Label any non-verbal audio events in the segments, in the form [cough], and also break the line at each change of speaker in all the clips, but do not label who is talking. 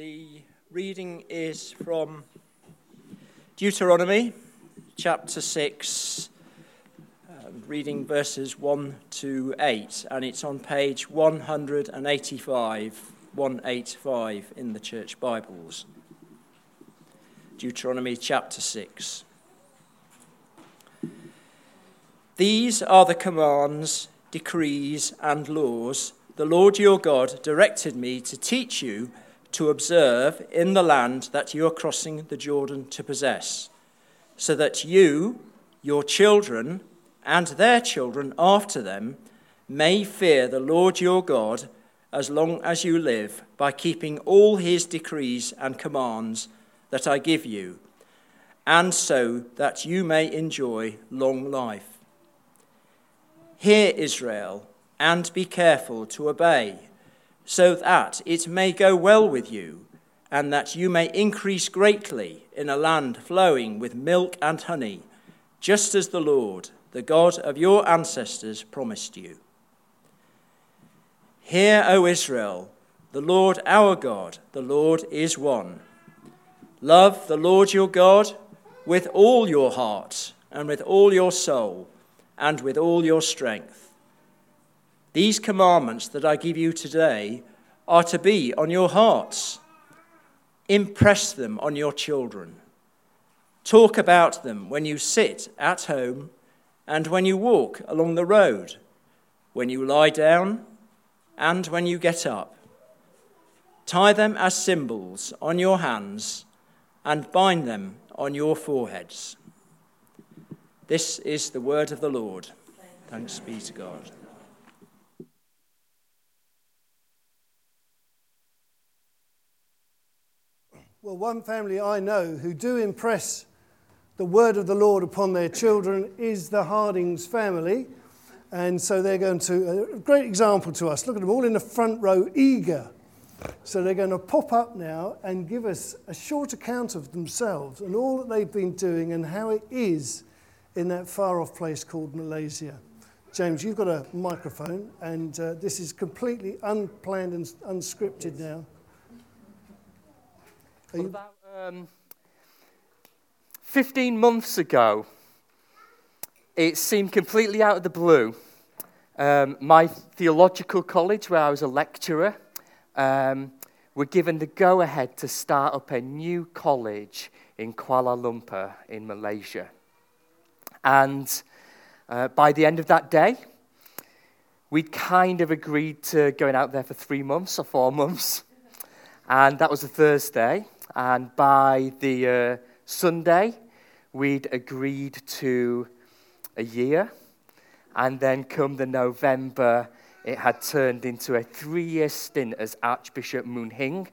The reading is from Deuteronomy chapter 6, um, reading verses 1 to 8, and it's on page 185, 185 in the church Bibles. Deuteronomy chapter 6. These are the commands, decrees, and laws the Lord your God directed me to teach you to observe in the land that you are crossing the Jordan to possess, so that you, your children, and their children after them may fear the Lord your God as long as you live by keeping all his decrees and commands that I give you, and so that you may enjoy long life. Hear, Israel, and be careful to obey so that it may go well with you, and that you may increase greatly in a land flowing with milk and honey, just as the Lord, the God of your ancestors, promised you. Hear, O Israel, the Lord our God, the Lord is one. Love the Lord your God with all your heart, and with all your soul, and with all your strength. These commandments that I give you today are to be on your hearts. Impress them on your children. Talk about them when you sit at home and when you walk along the road, when you lie down and when you get up. Tie them as symbols on your hands and bind them on your foreheads. This is the word of the Lord. Thanks be to God.
Well, one family I know who do impress the word of the Lord upon their children is the Hardings family. And so they're going to, a great example to us. Look at them all in the front row, eager. So they're going to pop up now and give us a short account of themselves and all that they've been doing and how it is in that far off place called Malaysia. James, you've got a microphone, and uh, this is completely unplanned and unscripted now.
About um, 15 months ago, it seemed completely out of the blue. Um, my theological college, where I was a lecturer, um, were given the go ahead to start up a new college in Kuala Lumpur in Malaysia. And uh, by the end of that day, we'd kind of agreed to going out there for three months or four months. And that was a Thursday. And by the uh, Sunday, we'd agreed to a year. And then, come the November, it had turned into a three year stint as Archbishop Moon Hing,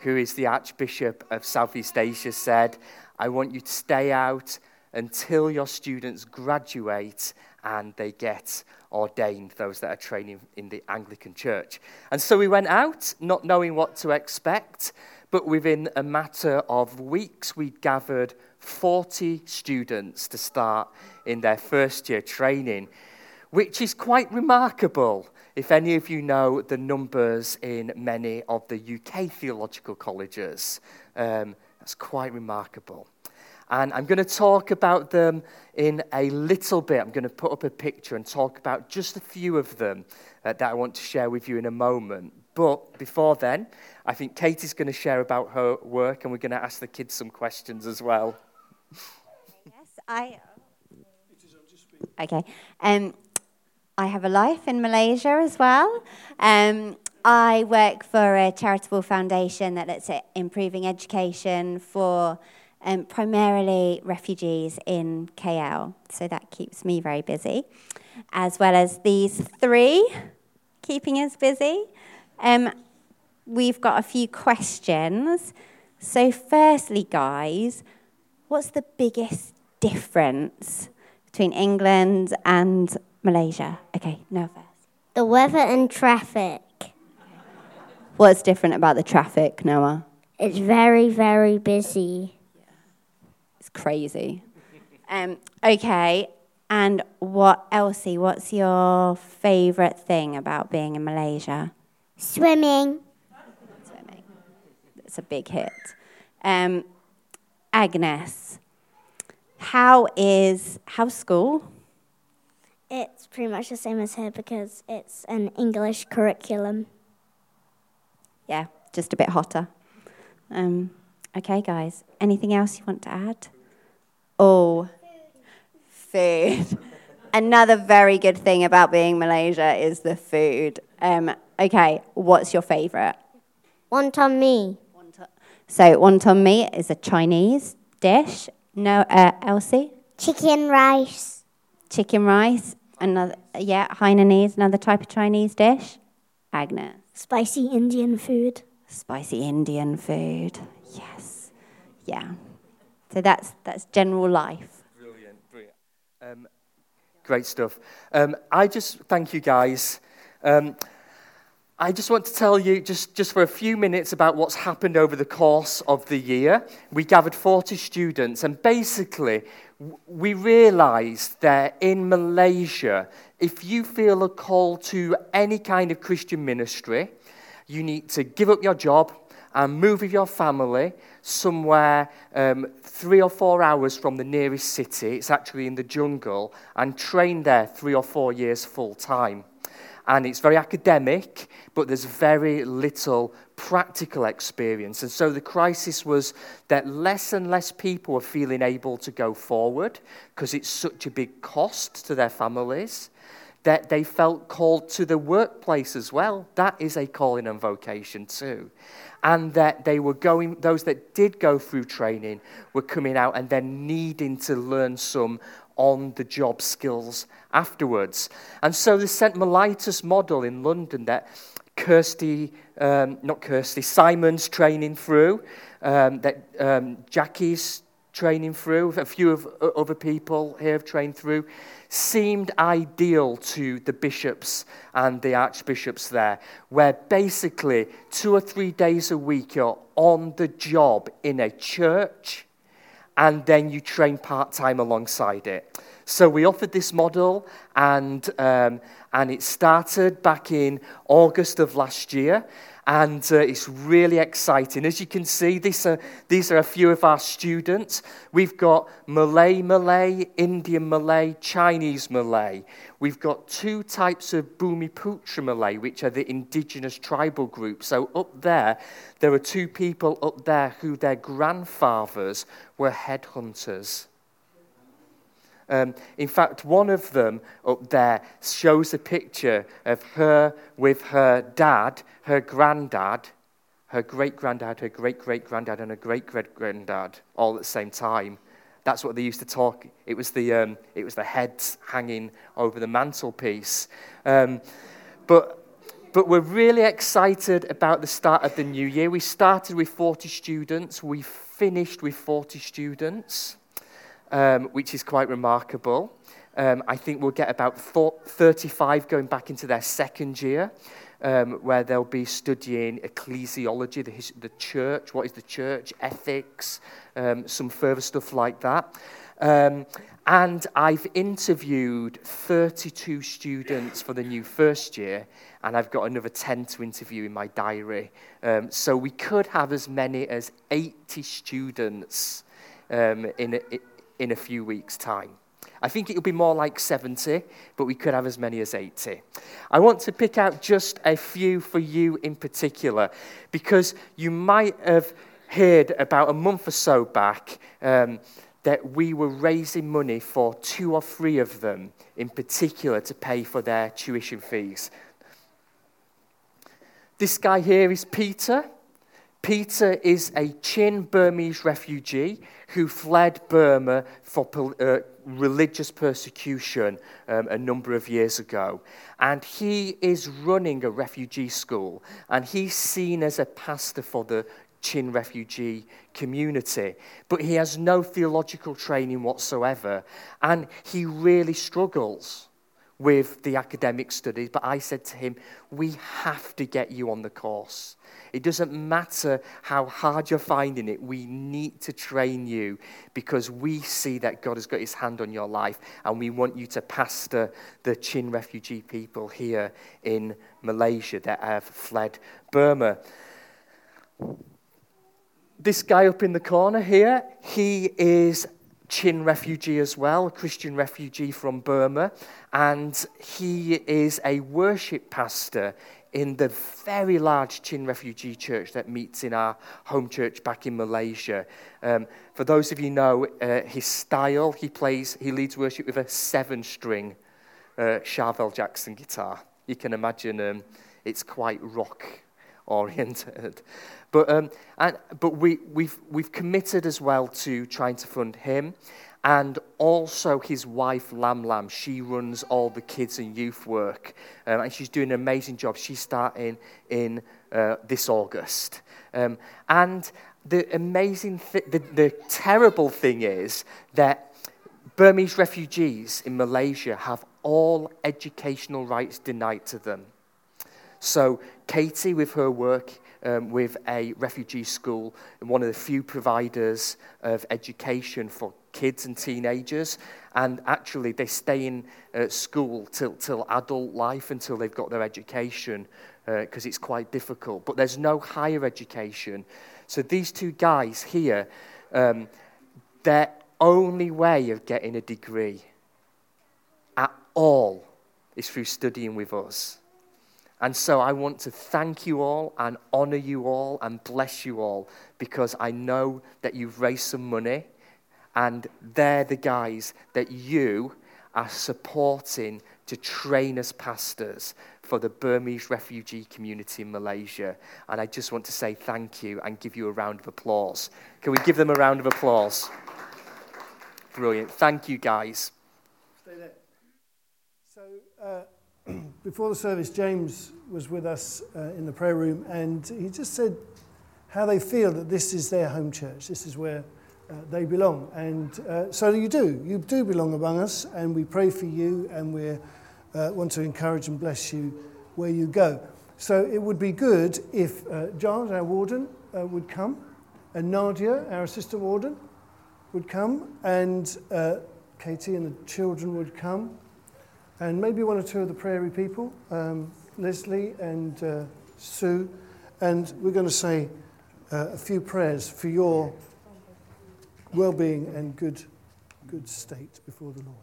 who is the Archbishop of Southeast Asia, said, I want you to stay out until your students graduate and they get ordained, those that are training in the Anglican Church. And so we went out, not knowing what to expect. But within a matter of weeks, we'd gathered 40 students to start in their first year training, which is quite remarkable. If any of you know the numbers in many of the UK theological colleges, um, that's quite remarkable. And I'm going to talk about them in a little bit. I'm going to put up a picture and talk about just a few of them uh, that I want to share with you in a moment. But before then, I think Katie's going to share about her work and we're going to ask the kids some questions as well.
Yes, I. Okay. Um, I have a life in Malaysia as well. Um, I work for a charitable foundation that looks at improving education for um, primarily refugees in KL. So that keeps me very busy, as well as these three keeping us busy. Um, we've got a few questions. So, firstly, guys, what's the biggest difference between England and Malaysia? Okay, no first.
The weather and traffic.
What's different about the traffic, Noah?
It's very, very busy.
It's crazy. Um, okay, and what, Elsie, what's your favourite thing about being in Malaysia?
Swimming.
It's a big hit. Um, Agnes, how is how's school?
It's pretty much the same as here because it's an English curriculum.
Yeah, just a bit hotter. Um, okay, guys. Anything else you want to add? Oh, food. [laughs] Another very good thing about being Malaysia is the food. Um, okay, what's your favourite?
Wonton mee.
So wonton mee is a Chinese dish. No, uh, Elsie,
Chicken rice.
chicken rice. Another, yeah, Hainanese, another type of Chinese dish. Agnes,
Spicy Indian food.
spicy Indian food. Yes, yeah. So that's that's general life.
Brilliant, brilliant. Um, great stuff. Um, I just thank you guys. Um, I just want to tell you, just, just for a few minutes, about what's happened over the course of the year. We gathered 40 students, and basically, we realized that in Malaysia, if you feel a call to any kind of Christian ministry, you need to give up your job and move with your family somewhere um, three or four hours from the nearest city. It's actually in the jungle, and train there three or four years full time. And it's very academic, but there's very little practical experience. And so the crisis was that less and less people were feeling able to go forward because it's such a big cost to their families that they felt called to the workplace as well. That is a calling and vocation too. And that they were going, those that did go through training were coming out and then needing to learn some on the job skills afterwards. And so the St. Mellitus model in London that Kirsty, um, not Kirsty, Simon's training through, um, that um, Jackie's training through, a few of uh, other people here have trained through, seemed ideal to the bishops and the archbishops there, where basically two or three days a week you're on the job in a church and then you train part time alongside it. So we offered this model, and, um, and it started back in August of last year. And uh, it's really exciting. As you can see, these are, these are a few of our students. We've got Malay Malay, Indian Malay, Chinese Malay. We've got two types of Bumiputra Malay, which are the indigenous tribal group. So up there, there are two people up there who their grandfathers were headhunters. Um, in fact, one of them up there shows a picture of her with her dad, her granddad, her great granddad, her great great granddad, and her great great granddad all at the same time. That's what they used to talk. It was the, um, it was the heads hanging over the mantelpiece. Um, but, but we're really excited about the start of the new year. We started with 40 students, we finished with 40 students um, which is quite remarkable. Um, I think we'll get about 35 going back into their second year, um, where they'll be studying ecclesiology, the, his, the church, what is the church, ethics, um, some further stuff like that. Um, and I've interviewed 32 students for the new first year, and I've got another 10 to interview in my diary. Um, so we could have as many as 80 students um, in, in a few weeks' time. I think it'll be more like 70, but we could have as many as 80. I want to pick out just a few for you in particular, because you might have heard about a month or so back um, that we were raising money for two or three of them in particular to pay for their tuition fees. This guy here is Peter. Peter is a Chin Burmese refugee who fled Burma for uh, religious persecution um, a number of years ago. And he is running a refugee school, and he's seen as a pastor for the Chin refugee community. But he has no theological training whatsoever, and he really struggles with the academic studies. But I said to him, We have to get you on the course. It doesn't matter how hard you're finding it. We need to train you because we see that God has got his hand on your life and we want you to pastor the Chin refugee people here in Malaysia that have fled Burma. this guy up in the corner here, he is Chin refugee as well, a Christian refugee from Burma, and he is a worship pastor in the very large Chin refugee church that meets in our home church back in Malaysia. Um, for those of you know uh, his style, he plays, he leads worship with a seven-string uh, Charvel Jackson guitar. You can imagine um, it's quite rock oriented. [laughs] But, um, and, but we, we've, we've committed as well to trying to fund him and also his wife Lam Lam. She runs all the kids and youth work, um, and she's doing an amazing job. She's starting in uh, this August. Um, and the amazing, th- the, the terrible thing is that Burmese refugees in Malaysia have all educational rights denied to them. So Katie, with her work um, with a refugee school one of the few providers of education for kids and teenagers. And actually, they stay in uh, school till, till adult life until they've got their education because uh, it's quite difficult. But there's no higher education. So these two guys here, um, their only way of getting a degree at all is through studying with us. And so I want to thank you all and honor you all and bless you all because I know that you've raised some money and they're the guys that you are supporting to train as pastors for the Burmese refugee community in Malaysia. And I just want to say thank you and give you a round of applause. Can we give them a round of applause? Brilliant. Thank you, guys.
Stay there. So, uh, [clears throat] before the service, James was with us uh, in the prayer room, and he just said how they feel that this is their home church. This is where uh, they belong. And uh, so you do. You do belong among us, and we pray for you, and we uh, want to encourage and bless you where you go. So it would be good if uh, Giles, our warden, uh, would come, and Nadia, our assistant warden, would come, and Katie and the children would come and maybe one or two of the prairie people, um, Leslie and uh, Sue, and we're going to say uh, a few prayers for your well-being and good, good state before the Lord.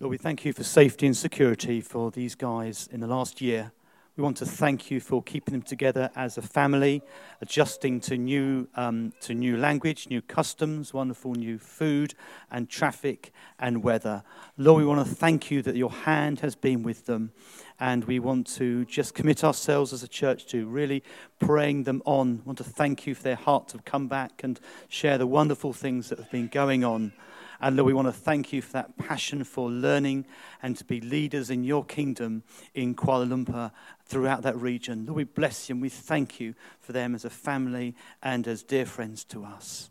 Lord, we thank you for safety and security for these guys in the last year. We want to thank you for keeping them together as a family, adjusting to new, um, to new language, new customs, wonderful new food and traffic and weather. Lord, we want to thank you that your hand has been with them. And we want to just commit ourselves as a church to really praying them on. We want to thank you for their heart to come back and share the wonderful things that have been going on. And Lord, we want to thank you for that passion for learning and to be leaders in your kingdom in Kuala Lumpur throughout that region. Lord, we bless you and we thank you for them as a family and as dear friends to us.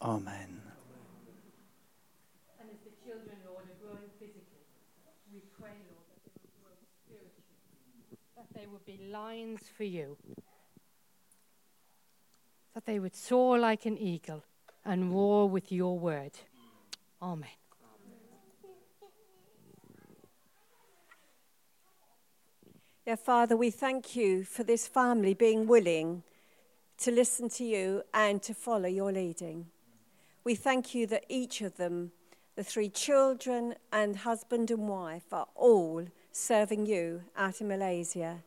Amen.
And as the children, Lord, are growing physically, we pray, Lord, that they will that they would be lions for you, that they would soar like an eagle and roar with your word. Amen.
Yeah, Father, we thank you for this family being willing to listen to you and to follow your leading. We thank you that each of them, the three children and husband and wife, are all serving you out in Malaysia.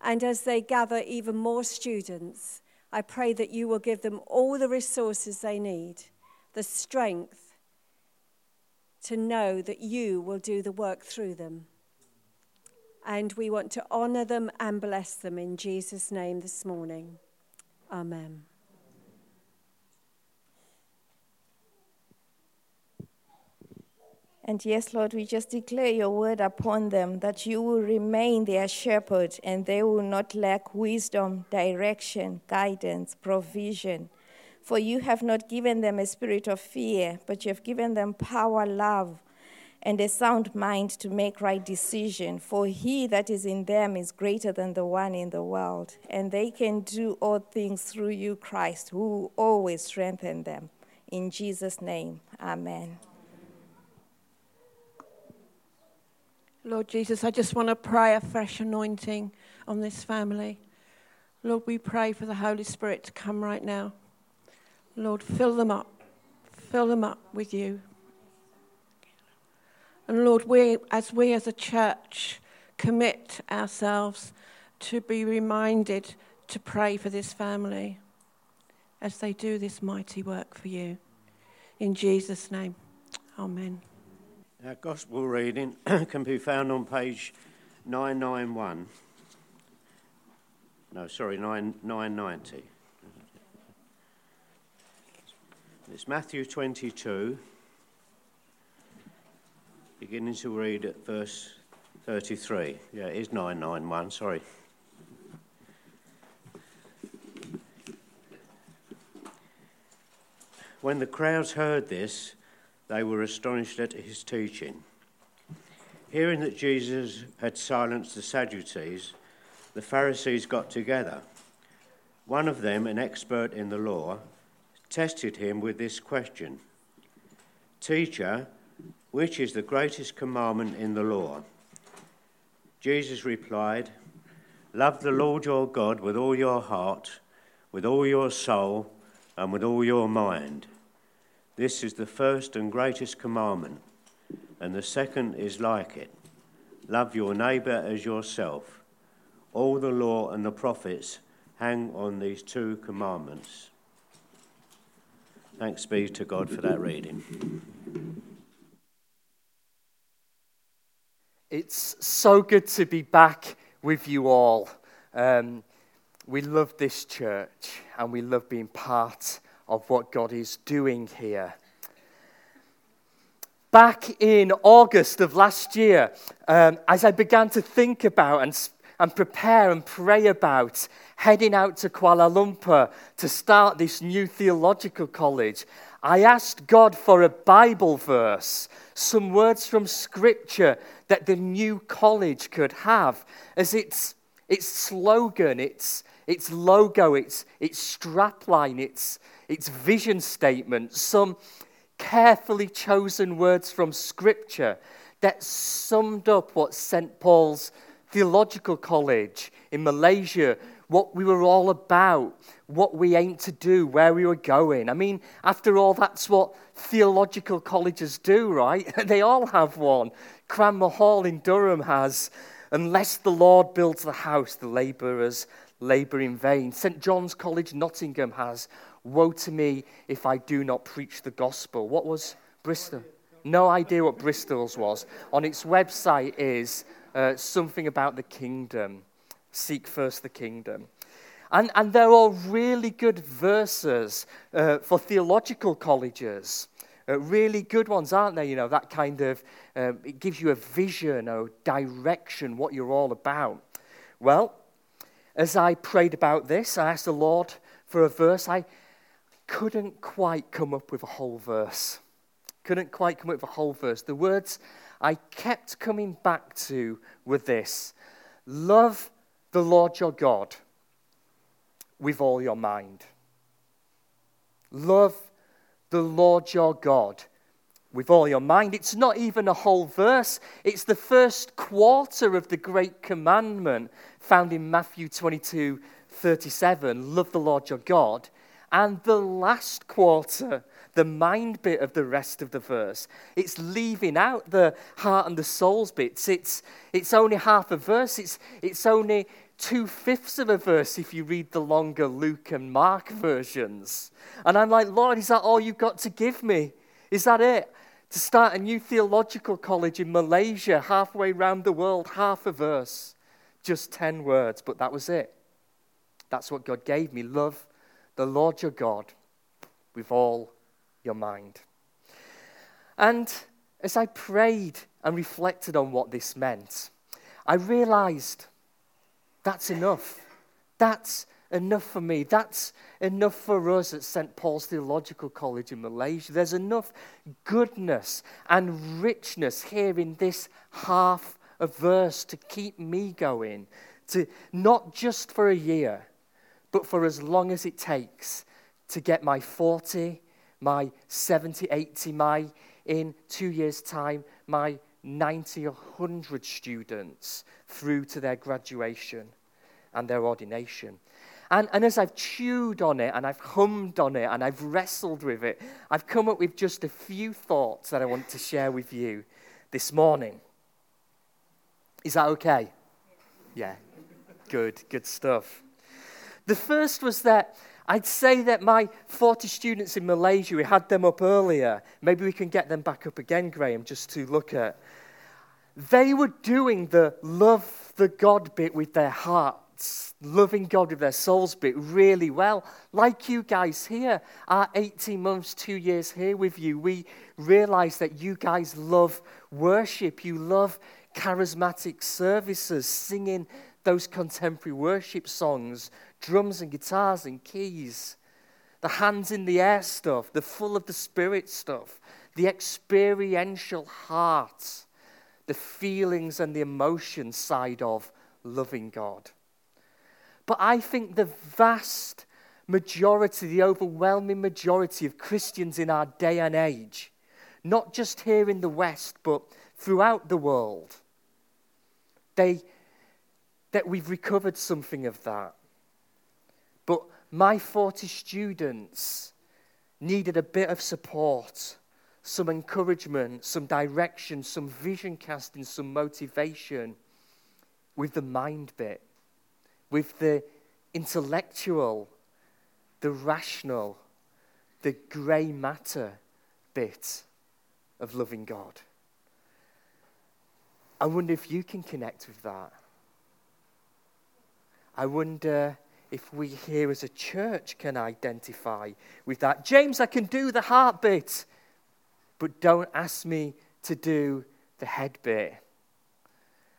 And as they gather even more students, I pray that you will give them all the resources they need, the strength, to know that you will do the work through them. And we want to honor them and bless them in Jesus' name this morning. Amen.
And yes, Lord, we just declare your word upon them that you will remain their shepherd and they will not lack wisdom, direction, guidance, provision. For you have not given them a spirit of fear, but you have given them power, love, and a sound mind to make right decision. For he that is in them is greater than the one in the world, and they can do all things through you, Christ, who always strengthen them. In Jesus' name, amen.
Lord Jesus, I just want to pray a fresh anointing on this family. Lord, we pray for the Holy Spirit to come right now. Lord, fill them up. Fill them up with you. And Lord, we, as we as a church commit ourselves to be reminded to pray for this family as they do this mighty work for you. In Jesus' name, amen.
Our gospel reading [coughs] can be found on page 991. No, sorry, 9, 990. It's Matthew 22, beginning to read at verse 33. Yeah, it is 991, sorry. When the crowds heard this, they were astonished at his teaching. Hearing that Jesus had silenced the Sadducees, the Pharisees got together. One of them, an expert in the law, tested him with this question Teacher, which is the greatest commandment in the law? Jesus replied, Love the Lord your God with all your heart, with all your soul, and with all your mind. This is the first and greatest commandment, and the second is like it love your neighbour as yourself. All the law and the prophets hang on these two commandments. Thanks be to God for that reading.
It's so good to be back with you all. Um, we love this church and we love being part of what God is doing here. Back in August of last year, um, as I began to think about and, and prepare and pray about heading out to Kuala Lumpur to start this new theological college, I asked God for a Bible verse, some words from Scripture that the new college could have as its, its slogan, its, its logo, its, its strapline, its, its vision statement, some carefully chosen words from Scripture that summed up what St. Paul's Theological College in Malaysia, what we were all about, what we aimed to do, where we were going. I mean, after all, that's what theological colleges do, right? [laughs] they all have one. Cranmer Hall in Durham has. Unless the Lord builds the house, the labourers labour in vain. St. John's College, Nottingham has. Woe to me if I do not preach the gospel. What was Bristol? No idea what Bristol's was. On its website is uh, something about the kingdom. Seek first the kingdom. And, and they're really good verses uh, for theological colleges. Uh, really good ones, aren't they? You know, that kind of, um, it gives you a vision or direction, what you're all about. Well, as I prayed about this, I asked the Lord for a verse. I, couldn't quite come up with a whole verse. Couldn't quite come up with a whole verse. The words I kept coming back to were this Love the Lord your God with all your mind. Love the Lord your God with all your mind. It's not even a whole verse, it's the first quarter of the great commandment found in Matthew 22 37. Love the Lord your God. And the last quarter, the mind bit of the rest of the verse, it's leaving out the heart and the souls bits. It's, it's only half a verse, it's, it's only two fifths of a verse if you read the longer Luke and Mark versions. And I'm like, Lord, is that all you've got to give me? Is that it? To start a new theological college in Malaysia, halfway around the world, half a verse, just 10 words, but that was it. That's what God gave me love the Lord your God with all your mind. And as I prayed and reflected on what this meant, I realized that's enough. That's enough for me. That's enough for us at St. Paul's Theological College in Malaysia. There's enough goodness and richness here in this half a verse to keep me going, to not just for a year, but for as long as it takes to get my 40, my 70, 80, my, in two years' time, my 90 or 100 students through to their graduation and their ordination. And, and as I've chewed on it and I've hummed on it and I've wrestled with it, I've come up with just a few thoughts that I want to share with you this morning. Is that okay? Yeah, good, good stuff. The first was that I'd say that my 40 students in Malaysia, we had them up earlier. Maybe we can get them back up again, Graham, just to look at. They were doing the love the God bit with their hearts, loving God with their souls bit really well. Like you guys here, our 18 months, two years here with you, we realize that you guys love worship. You love charismatic services, singing those contemporary worship songs, drums and guitars and keys, the hands in the air stuff, the full of the spirit stuff, the experiential heart, the feelings and the emotion side of loving God. But I think the vast majority, the overwhelming majority of Christians in our day and age, not just here in the West, but throughout the world, they that we've recovered something of that. But my 40 students needed a bit of support, some encouragement, some direction, some vision casting, some motivation with the mind bit, with the intellectual, the rational, the grey matter bit of loving God. I wonder if you can connect with that. I wonder if we here as a church can identify with that. James, I can do the heart bit, but don't ask me to do the head bit.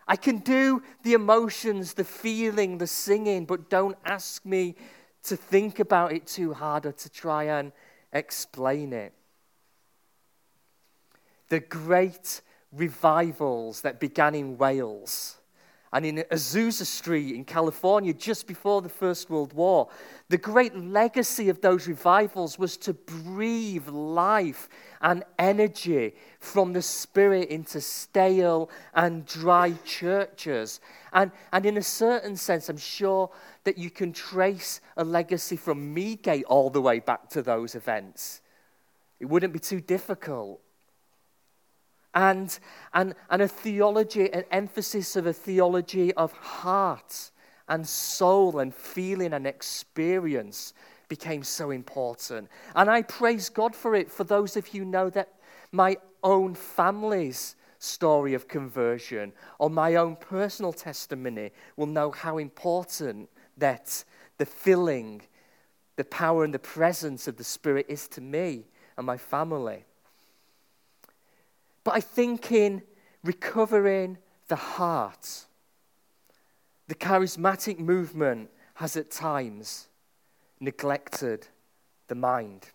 I can do the emotions, the feeling, the singing, but don't ask me to think about it too hard or to try and explain it. The great revivals that began in Wales and in Azusa Street in California just before the First World War. The great legacy of those revivals was to breathe life and energy from the Spirit into stale and dry churches. And, and in a certain sense, I'm sure that you can trace a legacy from Meagate all the way back to those events. It wouldn't be too difficult and, and, and a theology, an emphasis of a theology of heart and soul and feeling and experience became so important. And I praise God for it. For those of you know that my own family's story of conversion or my own personal testimony will know how important that the filling, the power and the presence of the Spirit is to me and my family. But I think in recovering the heart, the charismatic movement has at times neglected the mind.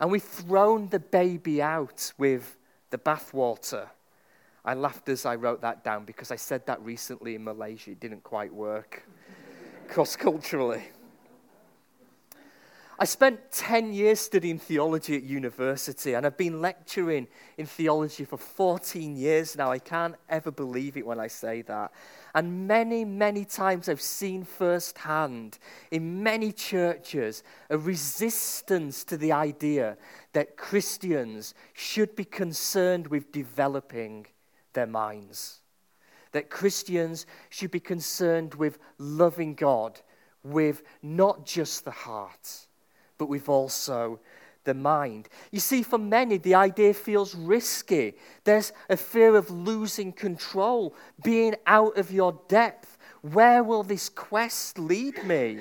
And we've thrown the baby out with the bathwater. I laughed as I wrote that down because I said that recently in Malaysia. It didn't quite work cross culturally. I spent 10 years studying theology at university, and I've been lecturing in theology for 14 years now. I can't ever believe it when I say that. And many, many times I've seen firsthand in many churches a resistance to the idea that Christians should be concerned with developing their minds, that Christians should be concerned with loving God with not just the heart but we've also the mind. You see, for many, the idea feels risky. There's a fear of losing control, being out of your depth. Where will this quest lead me?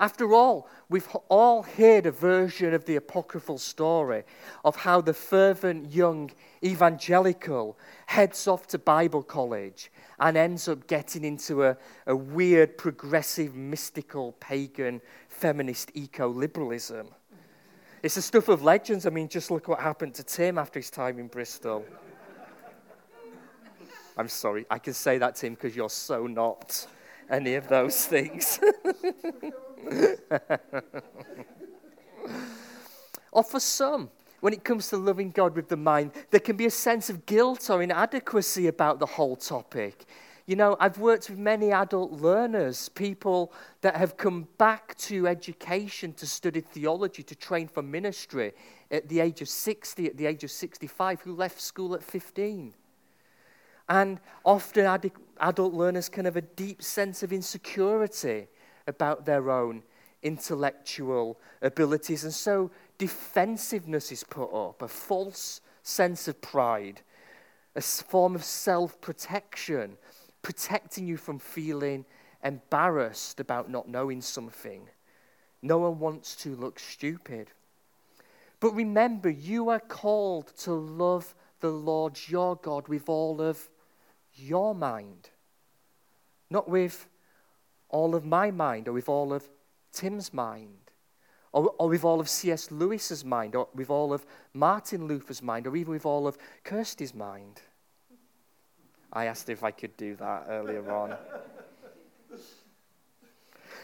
After all, we've all heard a version of the apocryphal story of how the fervent young evangelical heads off to Bible college and ends up getting into a, a weird, progressive, mystical, pagan feminist eco liberalism. It's the stuff of legends. I mean, just look what happened to Tim after his time in Bristol. I'm sorry, I can say that, Tim, because you're so not any of those things. [laughs] or for some, when it comes to loving God with the mind, there can be a sense of guilt or inadequacy about the whole topic. You know, I've worked with many adult learners, people that have come back to education to study theology, to train for ministry at the age of 60, at the age of 65, who left school at 15. And often ad- adult learners can have a deep sense of insecurity about their own intellectual abilities. And so defensiveness is put up, a false sense of pride, a form of self protection, protecting you from feeling embarrassed about not knowing something. No one wants to look stupid. But remember, you are called to love the Lord your God with all of your mind, not with all of my mind or with all of Tim's mind. Or, or, with all of C.S. Lewis's mind, or with all of Martin Luther's mind, or even with all of Kirsty's mind. I asked if I could do that earlier [laughs] on.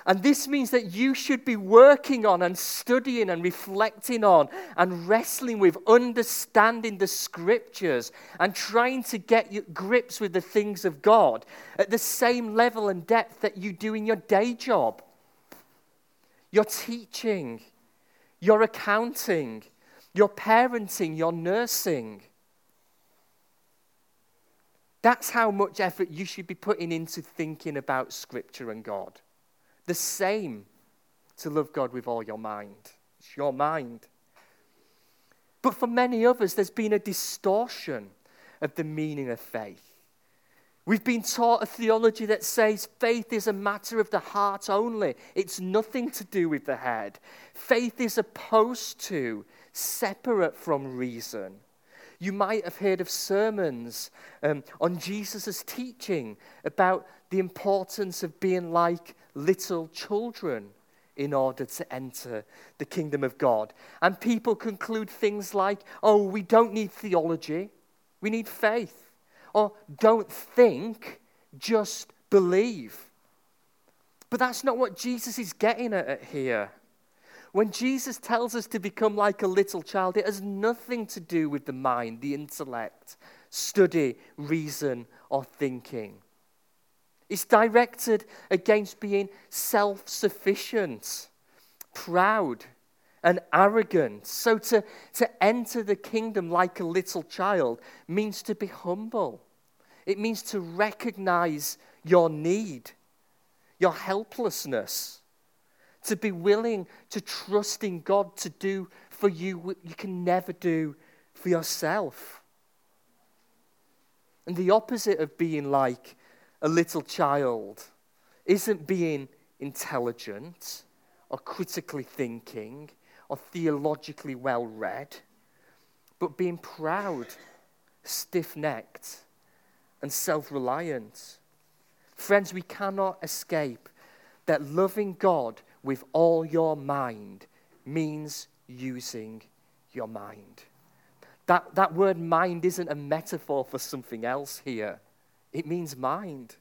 And this means that you should be working on and studying and reflecting on and wrestling with understanding the scriptures and trying to get grips with the things of God at the same level and depth that you do in your day job. Your teaching, your accounting, your parenting, your nursing. That's how much effort you should be putting into thinking about Scripture and God. The same to love God with all your mind. It's your mind. But for many others, there's been a distortion of the meaning of faith. We've been taught a theology that says faith is a matter of the heart only. It's nothing to do with the head. Faith is opposed to, separate from reason. You might have heard of sermons um, on Jesus' teaching about the importance of being like little children in order to enter the kingdom of God. And people conclude things like, oh, we don't need theology, we need faith. Or don't think, just believe. But that's not what Jesus is getting at here. When Jesus tells us to become like a little child, it has nothing to do with the mind, the intellect, study, reason, or thinking. It's directed against being self sufficient, proud, and arrogant. So to, to enter the kingdom like a little child means to be humble, it means to recognize your need, your helplessness, to be willing to trust in God to do for you what you can never do for yourself. And the opposite of being like a little child isn't being intelligent or critically thinking or theologically well read, but being proud, stiff necked, and self reliant. Friends, we cannot escape that loving God with all your mind means using your mind. That, that word mind isn't a metaphor for something else here. It means mind.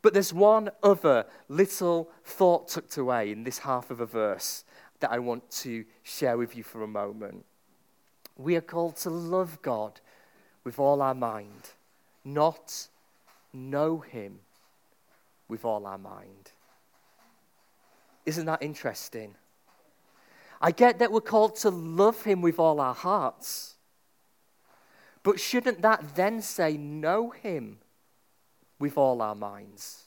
But there's one other little thought tucked away in this half of a verse that I want to share with you for a moment. We are called to love God with all our mind, not know Him with all our mind. Isn't that interesting? I get that we're called to love Him with all our hearts. But shouldn't that then say, know Him with all our minds?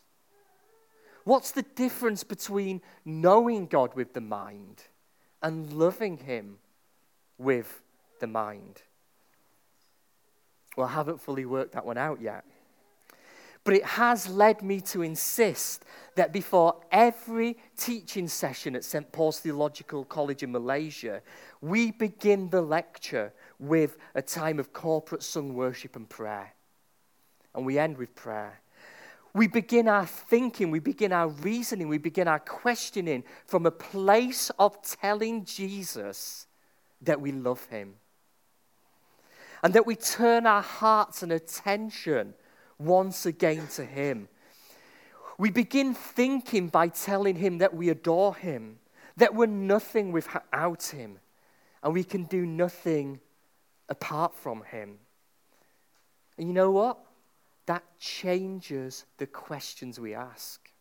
What's the difference between knowing God with the mind and loving Him with the mind? Well, I haven't fully worked that one out yet. But it has led me to insist that before every teaching session at St. Paul's Theological College in Malaysia, we begin the lecture with a time of corporate sung worship and prayer. And we end with prayer. We begin our thinking, we begin our reasoning, we begin our questioning from a place of telling Jesus that we love him. And that we turn our hearts and attention once again to him. We begin thinking by telling him that we adore him, that we're nothing without him, and we can do nothing apart from Him. And you know what? that changes the questions we ask.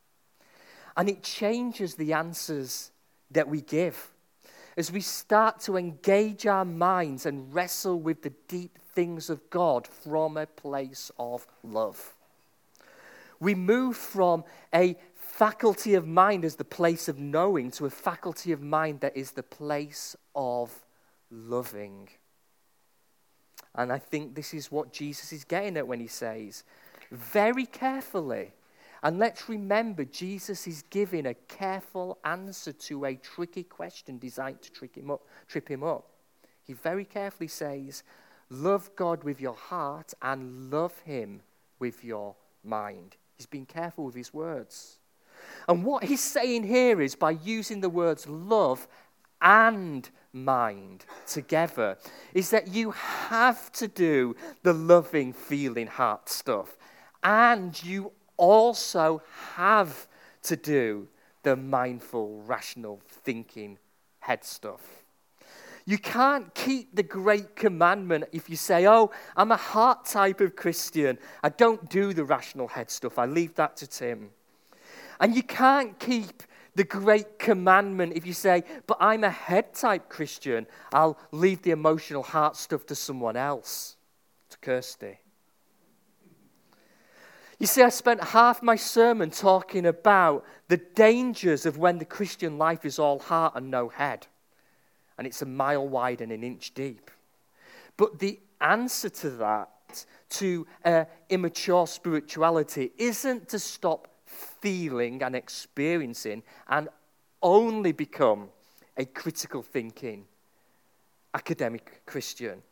And it changes the answers that we give. As we start to engage our minds and wrestle with the deep things of God from a place of love. We move from a faculty of mind as the place of knowing to a faculty of mind that is the place of loving. And I think this is what Jesus is getting at when he says, very carefully. And let's remember, Jesus is giving a careful answer to a tricky question designed to trick him up, trip him up. He very carefully says, Love God with your heart and love him with your mind. He's being careful with his words. And what he's saying here is by using the words love and mind together, is that you have to do the loving, feeling heart stuff. And you also have to do the mindful, rational thinking head stuff. You can't keep the great commandment if you say, Oh, I'm a heart type of Christian. I don't do the rational head stuff. I leave that to Tim. And you can't keep the great commandment if you say, But I'm a head type Christian. I'll leave the emotional heart stuff to someone else, to Kirsty. You see, I spent half my sermon talking about the dangers of when the Christian life is all heart and no head, and it's a mile wide and an inch deep. But the answer to that, to uh, immature spirituality, isn't to stop feeling and experiencing and only become a critical thinking academic Christian.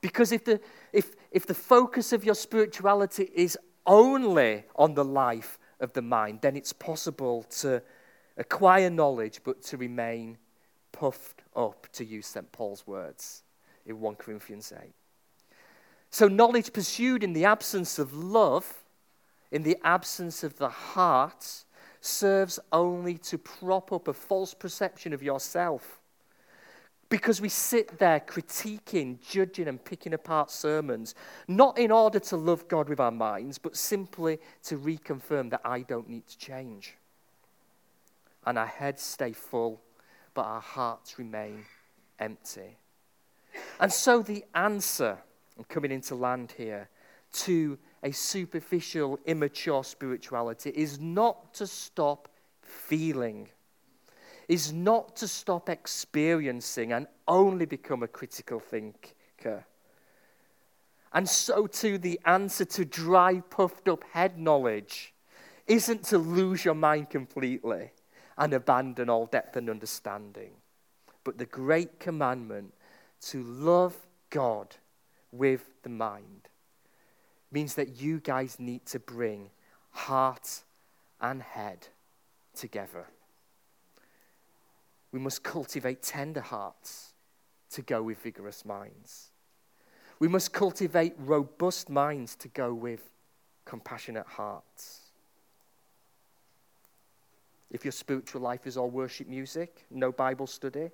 Because if the, if, if the focus of your spirituality is only on the life of the mind, then it's possible to acquire knowledge but to remain puffed up, to use St. Paul's words in 1 Corinthians 8. So, knowledge pursued in the absence of love, in the absence of the heart, serves only to prop up a false perception of yourself because we sit there critiquing, judging, and picking apart sermons, not in order to love God with our minds, but simply to reconfirm that I don't need to change. And our heads stay full, but our hearts remain empty. And so the answer, I'm coming into land here, to a superficial, immature spirituality is not to stop feeling is not to stop experiencing and only become a critical thinker. And so, too, the answer to dry, puffed up head knowledge isn't to lose your mind completely and abandon all depth and understanding, but the great commandment to love God with the mind means that you guys need to bring heart and head together. We must cultivate tender hearts to go with vigorous minds. We must cultivate robust minds to go with compassionate hearts. If your spiritual life is all worship music, no Bible study,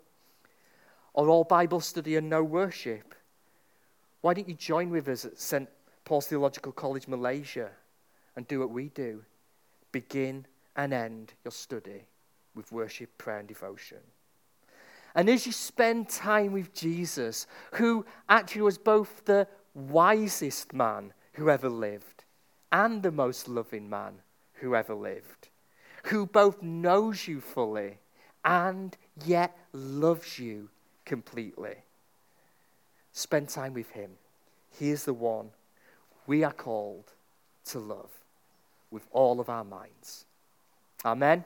or all Bible study and no worship, why don't you join with us at St. Paul's Theological College, Malaysia, and do what we do? Begin and end your study with worship, prayer, and devotion. And as you spend time with Jesus, who actually was both the wisest man who ever lived and the most loving man who ever lived, who both knows you fully and yet loves you completely. Spend time with him. He is the one we are called to love with all of our minds. Amen.